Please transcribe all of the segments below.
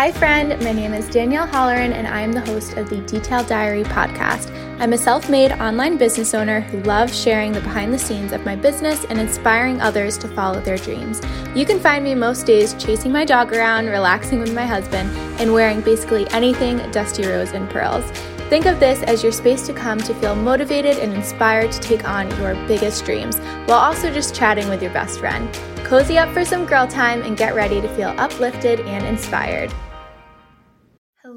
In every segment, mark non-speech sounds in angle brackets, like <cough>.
Hi, friend. My name is Danielle Holleran, and I am the host of the Detailed Diary podcast. I'm a self made online business owner who loves sharing the behind the scenes of my business and inspiring others to follow their dreams. You can find me most days chasing my dog around, relaxing with my husband, and wearing basically anything Dusty Rose and Pearls. Think of this as your space to come to feel motivated and inspired to take on your biggest dreams while also just chatting with your best friend. Cozy up for some girl time and get ready to feel uplifted and inspired.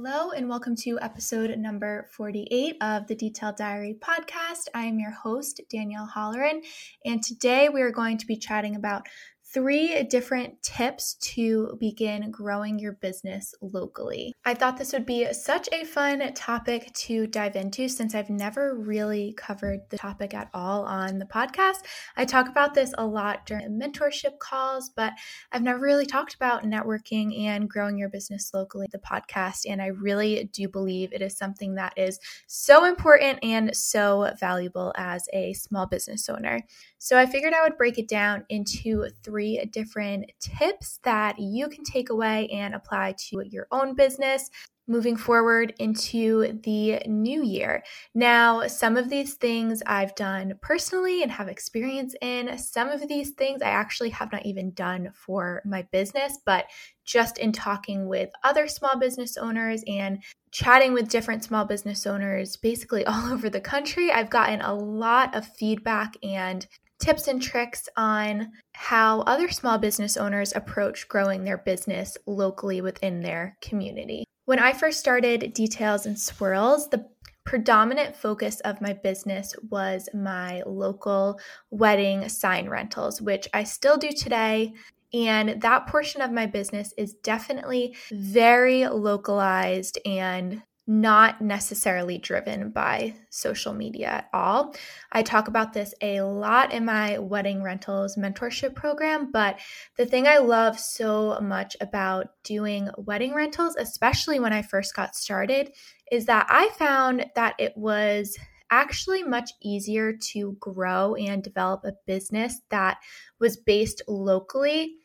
Hello, and welcome to episode number 48 of the Detailed Diary podcast. I am your host, Danielle Holleran, and today we are going to be chatting about three different tips to begin growing your business locally. I thought this would be such a fun topic to dive into since I've never really covered the topic at all on the podcast. I talk about this a lot during mentorship calls, but I've never really talked about networking and growing your business locally, the podcast. And I really do believe it is something that is so important and so valuable as a small business owner. So I figured I would break it down into three different tips that you can take away and apply to your own business moving forward into the new year. Now, some of these things I've done personally and have experience in. Some of these things I actually have not even done for my business, but just in talking with other small business owners and chatting with different small business owners basically <laughs> all over the country, I've gotten a lot of feedback and tips and tricks on how other small business owners approach growing their business locally within their community. When I first started Details and Swirls, the predominant focus of my business was my local wedding sign rentals, which I still do today. And that portion of my business is definitely very localized and not necessarily driven by social media at all. I talk about this a lot in my wedding rentals mentorship program, but the thing I love so much about doing wedding rentals, especially when I first got started, is that I found that it was actually much easier to grow and develop a business that was based locally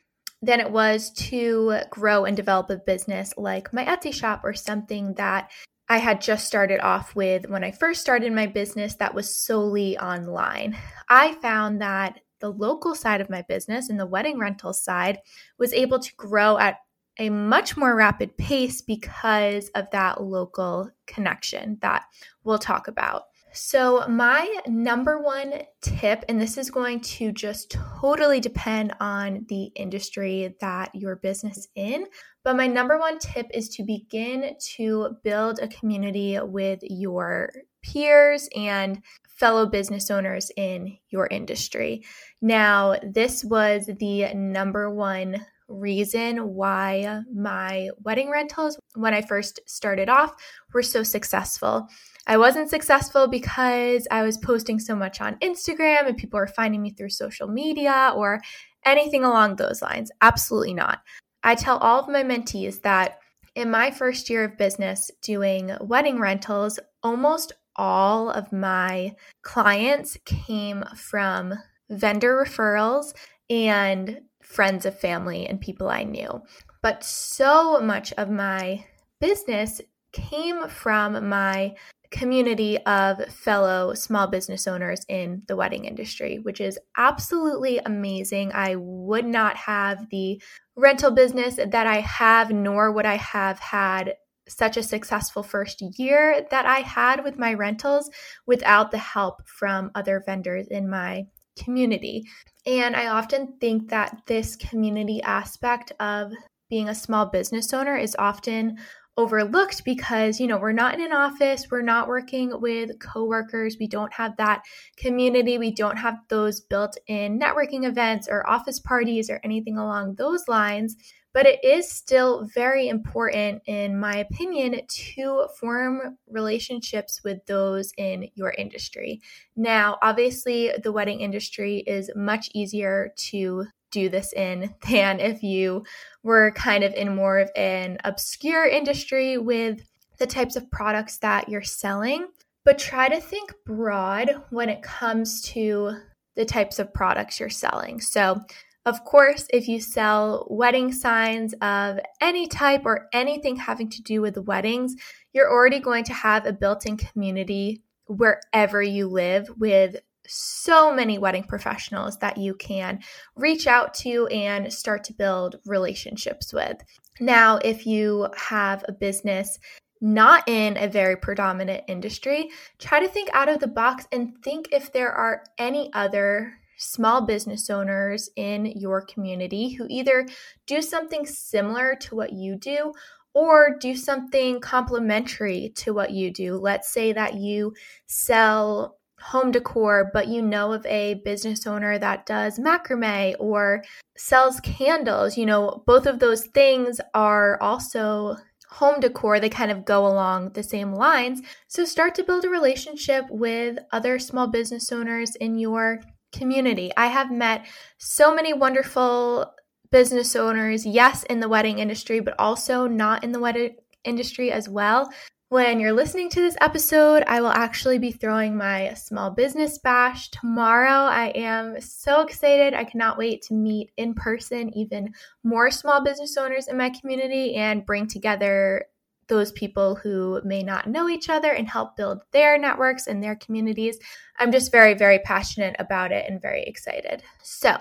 than it was to grow and develop a business like my Etsy shop or something that I had just started off with when I first started my business that was solely online. I found that the local side of my business and the wedding rental side was able to grow at a much more rapid pace because of that local connection that we'll talk about. So, my number one tip, and this is going to just totally depend on the industry that your business in, but my number one tip is to begin to build a community with your peers and fellow business owners in your industry. Now, this was the number one reason why my wedding rentals, when I first started off, were so successful. I wasn't successful because I was posting so much on Instagram and people were finding me through social media or anything along those lines. Absolutely not. I tell all of my mentees that in my first year of business doing wedding rentals, almost all of my clients came from vendor referrals and friends of family and people I knew. But so much of my business came from my community of fellow small business owners in the wedding industry, which is absolutely amazing. I would not have the rental business that I have, nor would I have had such a successful first year that I had with my rentals without the help from other vendors in my community. And I often think that this community aspect of being a small business owner is often overlooked because you know we're not in an office we're not working with coworkers we don't have that community we don't have those built-in networking events or office parties or anything along those lines but it is still very important in my opinion to form relationships with those in your industry now obviously the wedding industry is much easier to do this in <laughs> than if you were kind of in more of an obscure industry with the types of products that you're selling. But try to think broad when it comes to the types of products you're selling. So, Of course, if you sell wedding signs of any type or anything having to do with weddings, you're already going to have a built in community wherever you live with so many wedding professionals that you can reach out to and start to build relationships with. Now, if you have a business not in a very predominant industry, try to think out of the box and think if there are any other small business owners in your community who either do something similar to what you do or do something complementary to what you do. Let's say that you sell home decor, but you know of a business owner that does macrame or sells candles. You know, both of those things are also home decor, they kind of go along the same lines. So start to build a relationship with other small business owners in your community. I have met so many wonderful business owners, yes, in the wedding industry, but also not in the wedding industry as well. When you're listening to this episode, I will actually be throwing my small business bash tomorrow. I am so excited. I cannot wait to meet in person even more small business owners in my community and bring together those people who may not know each other and help build their networks and their communities. I'm just very, very passionate about it and very excited. So,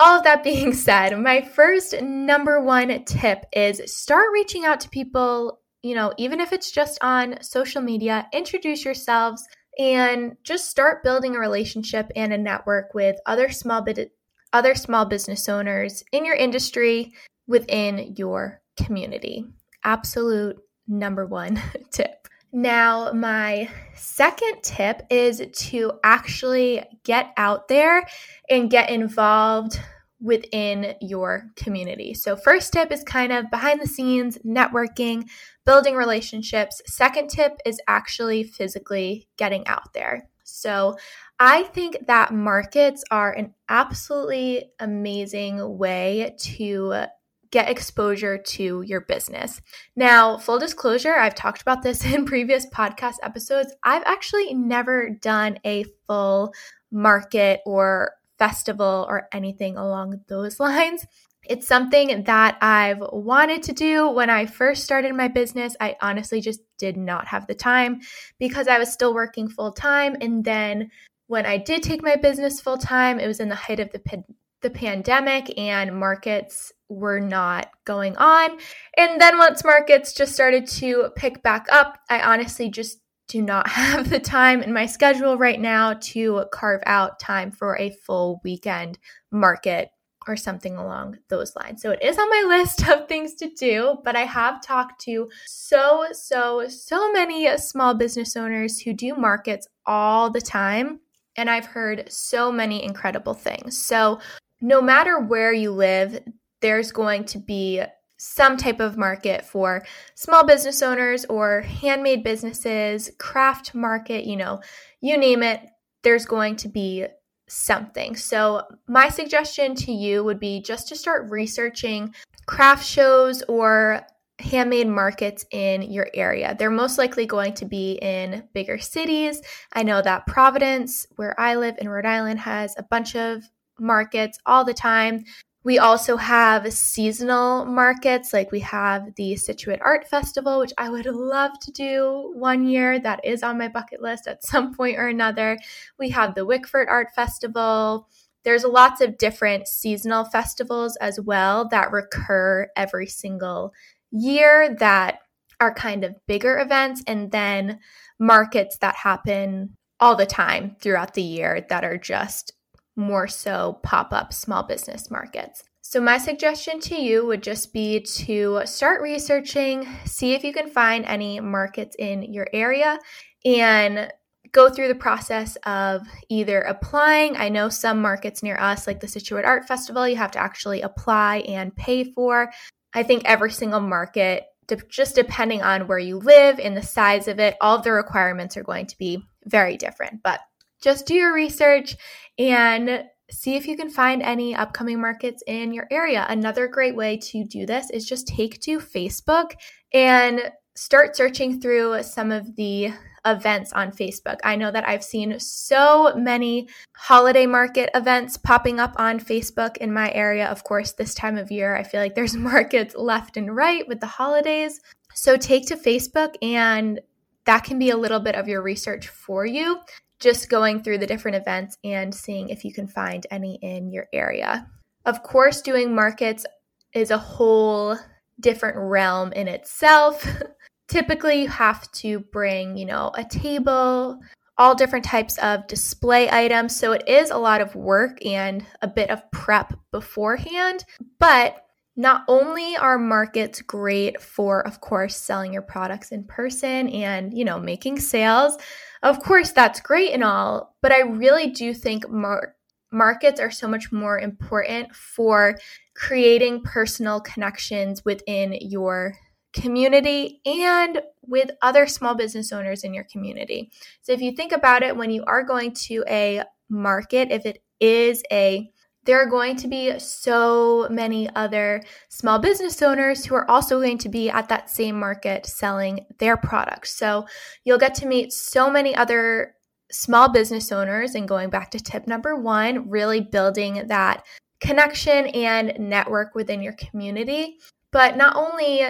all of that <laughs> being said, my first number one tip is start reaching out to people you know, even if it's just on social media, introduce yourselves and just start building a relationship and a network with other small bit other small business owners in your industry within your community. Absolute number 1 <laughs> tip. Now, my second tip is to actually get out there and get involved within your community. So, first tip is kind of behind the scenes networking, building relationships. Second tip is actually physically getting out there. So, I think that markets are an absolutely amazing way to get exposure to your business. Now, full disclosure, I've talked about this <laughs> in previous podcast episodes. I've actually never done a full market or festival or anything along those <laughs> lines. It's something that I've wanted to do when I first started my business. I honestly just did not have the time because I was still working full time. And then when I did take my business full time, it was in the height of the, the pandemic and markets were not going on. And then once markets just started to pick back up, I honestly just do not <laughs> have the time in my schedule right now to carve out time for a full weekend market or something along those lines. So it is on my <laughs> list of things to do, but I have talked to so, so, so many small business owners who do markets all the time. And I've heard so many incredible things. So no matter where you live, there's going to be some type of market for small business owners or handmade businesses, craft market, you know, you name it, there's going to be something. So, my suggestion to you would be just to start researching craft shows or handmade markets in your area. They're most likely going to be in bigger cities. I know that Providence, where I live in Rhode Island, has a bunch of markets all the time. We also have seasonal markets, like we have the Scituate Art Festival, which I would love to do one year. That is on my bucket list at <laughs> some point or another. We have the Wickford Art Festival. There's lots of different seasonal festivals as well that recur every single year that are kind of bigger events, and then markets that happen all the time throughout the year that are just more so pop up small business markets. So, my suggestion to you would just be to start researching, see if you can find any markets in your area, and go through the process of either applying. I know some markets near us, like the Scituate Art Festival, you have to actually apply and pay for. I think every single market, just depending on where you live and the size of it, all of the requirements are going to be very different. But just do your research and see if you can find any upcoming markets in your area. Another great way to do this is just take to Facebook and start searching through some of the events on Facebook. I know that I've seen so many holiday market events popping up on Facebook in my area. Of course, this time of year, I feel like there's <laughs> markets left and right with the holidays. So take to Facebook, and that can be a little bit of your research for you, just going through the different events and seeing if you can find any in your area. Of course, doing markets is a whole different realm in itself. <laughs> typically you have to bring, you know, a table, all different types of display items. So it is a lot of work and a bit of prep beforehand. But not only are markets great for, of course, selling your products in person and, you know, making sales, of course, that's great and all, but I really do think mar- markets are so much more important for creating personal connections within your community and with other small business owners in your community. So if you think about it, when you are going to a market, if it is a there are going to be so many other small business owners who are also going to be at that same market selling their products. So you'll get to meet so many other small business owners. And going back to tip number one, really building that connection and network within your community. But not only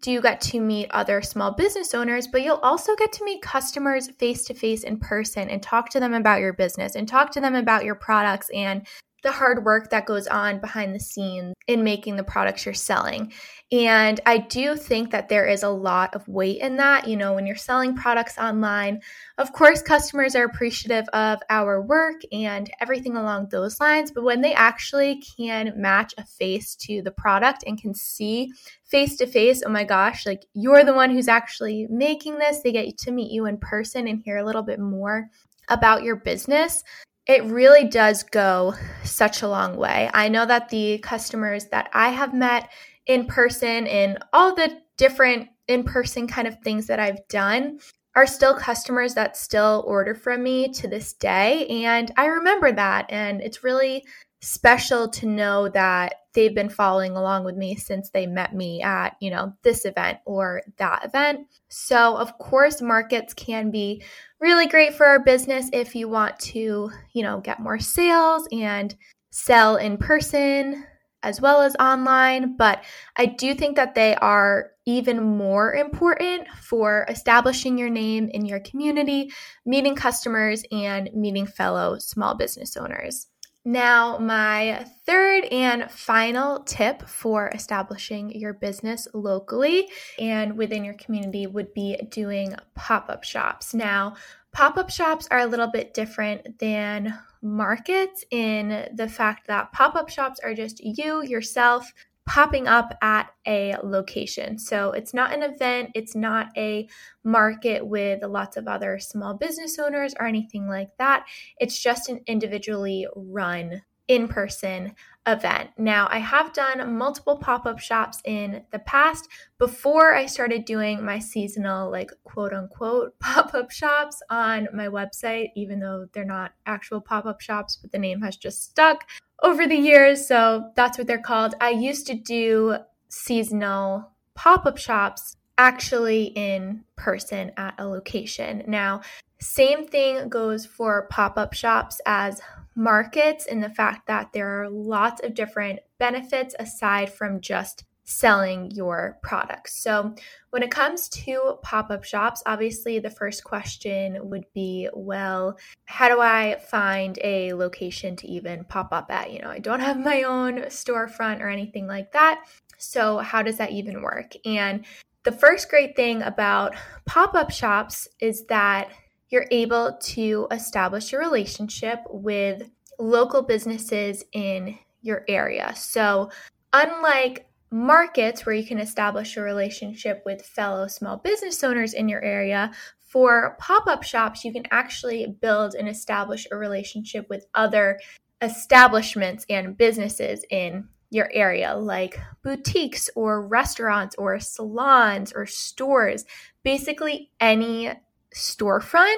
do you get to meet other small business owners, but you'll also get to meet customers face to face in person and talk to them about your business and talk to them about your products and the hard work that goes on behind the scenes in making the products you're selling. And I do think that there is a lot of weight in that. You know, when you're selling products online, of course, customers are appreciative of our work and everything along those lines. But when they actually can match a face to the product and can see face to face, oh my gosh, like you're the one who's actually making this, they get to meet you in person and hear a little bit more about your business it really does go such a long way. I know that the customers that I have met in person in all the different in person kind of things that I've done are still customers that still order from me to this day. And I remember that. And it's really special to know that they've been following along with me since they met me at, you know, this event or that event. So, of course, markets can be really great for our business if you want to, you know, get more sales and sell in person as well as online, but I do think that they are even more important for establishing your name in your community, meeting customers, and meeting fellow small business owners. Now, my third and final tip for establishing your business locally and within your community would be doing pop up shops. Now, pop up shops are a little bit different than markets in the fact that pop up shops are just you, yourself, popping up at a location. So it's not an event, it's not a market with lots of other small business owners or anything like that. It's just an individually run in person event. Now, I have done multiple pop up shops in the past before I started doing my seasonal, like quote unquote, <laughs> pop up shops on my website, even though they're not actual pop up shops, but the name has just stuck over the years. So that's what they're called. I used to do seasonal pop up shops actually in person at a location. Now, same thing goes for pop up shops as markets in the fact that there are lots of different benefits aside from just selling your products. So, when it comes to pop up shops, obviously the first question would be well, how do I find a location to even pop up at? You know, I don't have my own storefront or anything like that. So, how does that even work? And the first great thing about pop up shops is that you're able to establish a relationship with local businesses in your area. So, unlike markets where you can establish a relationship with fellow small business owners in your area, for pop up shops, you can actually build and establish a relationship with other establishments and businesses in your area, like boutiques or restaurants or salons or stores. Basically, any storefront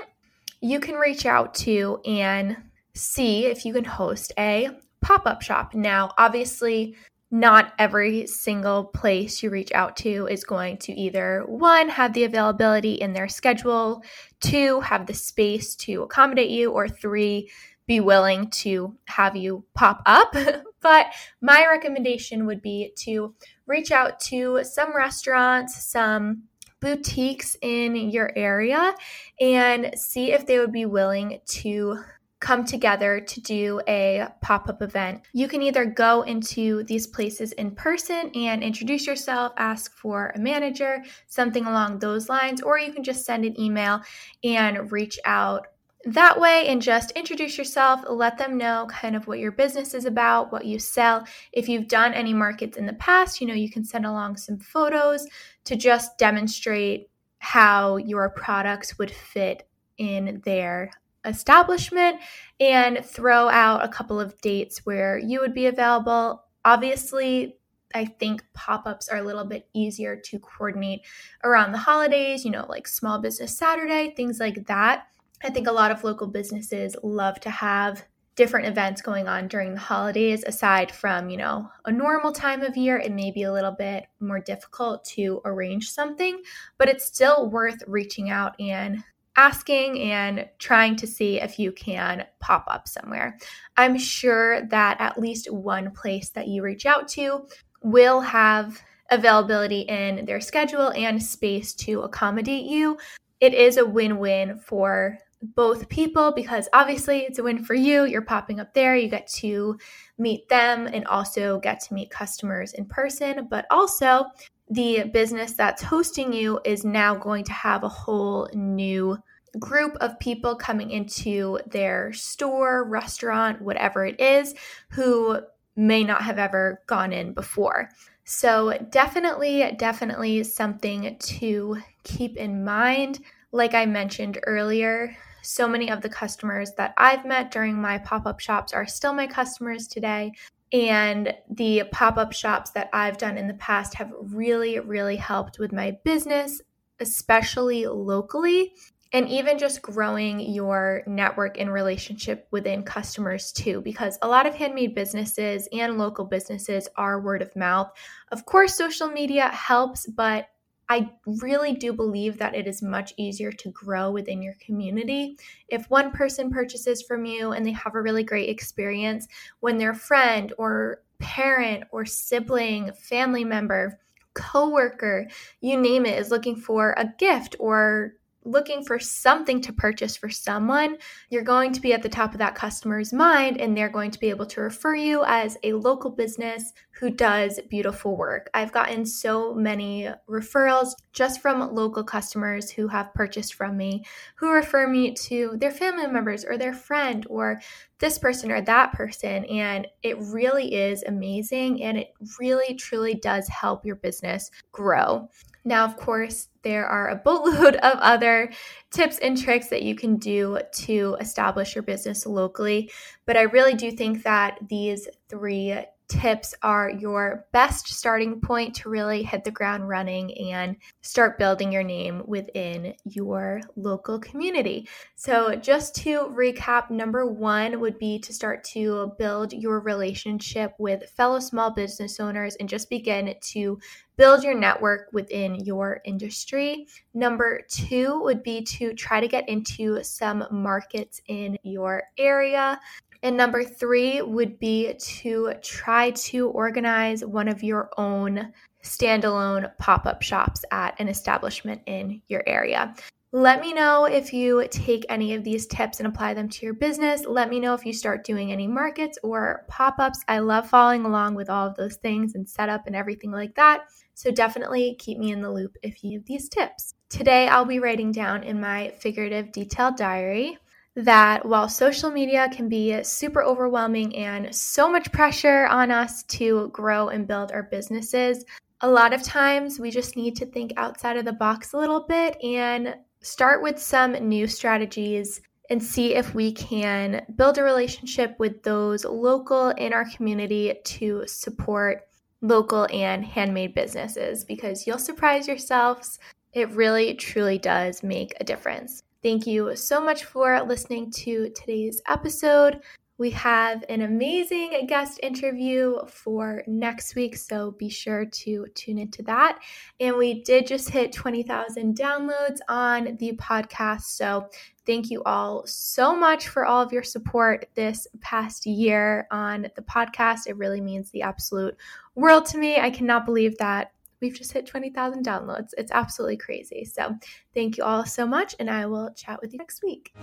you can reach out to and see if you can host a pop up shop. Now, obviously, not every single place you reach out to is going to either one, have the availability in their schedule, two, have the space to accommodate you, or three, be willing to have you pop up. <laughs> but my recommendation would be to reach out to some restaurants, some boutiques in your area, and see if they would be willing to come together to do a pop up event. You can either go into these places in person and introduce yourself, ask for a manager, something along those lines, or you can just send an email and reach out that way and just introduce yourself, let them know kind of what your business is about, what you sell. If you've done any markets in the past, you know, you can send along some photos to just demonstrate how your products would fit in their establishment and throw out a couple of dates where you would be available. Obviously, I think pop ups are a little bit easier to coordinate around the holidays, you know, like Small Business Saturday, things like that. I think a lot of local businesses love to have different events going on during the holidays aside from you know a normal time of year it may be a little bit more difficult to arrange something but it's still worth reaching out and asking and trying to see if you can pop up somewhere. I'm sure that at least one place that you reach out to will have availability in their schedule and space to accommodate you. It is a win win for both people because obviously it's a win for you. You're popping up there, you get to meet them and also get to meet customers in person, but also the business that's hosting you is now going to have a whole new group of people coming into their store, restaurant, whatever it is, who may not have ever gone in before. So, definitely, definitely something to keep in mind. Like I mentioned earlier, so many of the customers that I've met during my pop up shops are still my customers today. And the pop up shops that I've done in the past have really, really helped with my business, especially locally. And even just growing your network and relationship within customers too, because a lot of handmade businesses and local businesses are word of mouth. Of course, social media helps, but I really do believe that it is much easier to grow within your community. If one person purchases from you and they have a really great experience, when their friend or parent or sibling, family member, coworker, you name it, is looking for a gift or looking for something to purchase for someone, you're going to be at the top of that customer's mind and they're going to be able to refer you as a local business who does beautiful work. I've gotten so many referrals just from local customers who have purchased from me, who refer me to their family members or their friend or this person or that person. And it really is amazing and it really, truly does help your business grow. Now, of course, there are a boatload of other tips and tricks that you can do to establish your business locally, but I really do think that these three tips are your best starting point to really hit the ground running and start building your name within your local community. So, just to recap, number one would be to start to build your relationship with fellow small business owners and just begin to build your network within your industry. Number two would be to try to get into some markets in your area. And number three would be to try to organize one of your own standalone pop up shops at an establishment in your area. Let me know if you take any of these tips and apply them to your business. Let me know if you start doing any markets or pop ups. I love following along with all of those things and setup and everything like that. So definitely keep me in the loop if you have these tips. Today, I'll be writing down in my figurative detailed diary that while social media can be super overwhelming and so much pressure on us to grow and build our businesses, a lot of times we just need to think outside of the box a little bit and start with some new strategies and see if we can build a relationship with those local in our community to support local and handmade businesses because you'll surprise yourselves. It really, truly does make a difference. Thank you so much for listening to today's episode. We have an amazing guest interview for next week, so be sure to tune into that. And we did just hit 20,000 downloads on the podcast, so thank you all so much for all of your support this past year on the podcast. It really means the absolute world to me. I cannot believe that we've just hit 20,000 downloads. It's absolutely crazy. So, thank you all so much, and I will chat with you next week.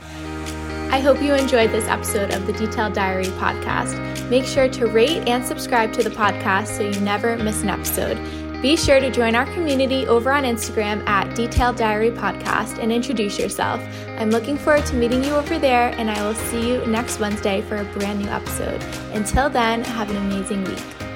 I hope you enjoyed this episode of the Detailed Diary podcast. Make sure to rate and subscribe to the podcast so you never miss an episode. Be sure to join our community over on Instagram at Detailed Diary Podcast and introduce yourself. I'm looking forward to meeting you over there, and I will see you next Wednesday for a brand new episode. Until then, have an amazing week.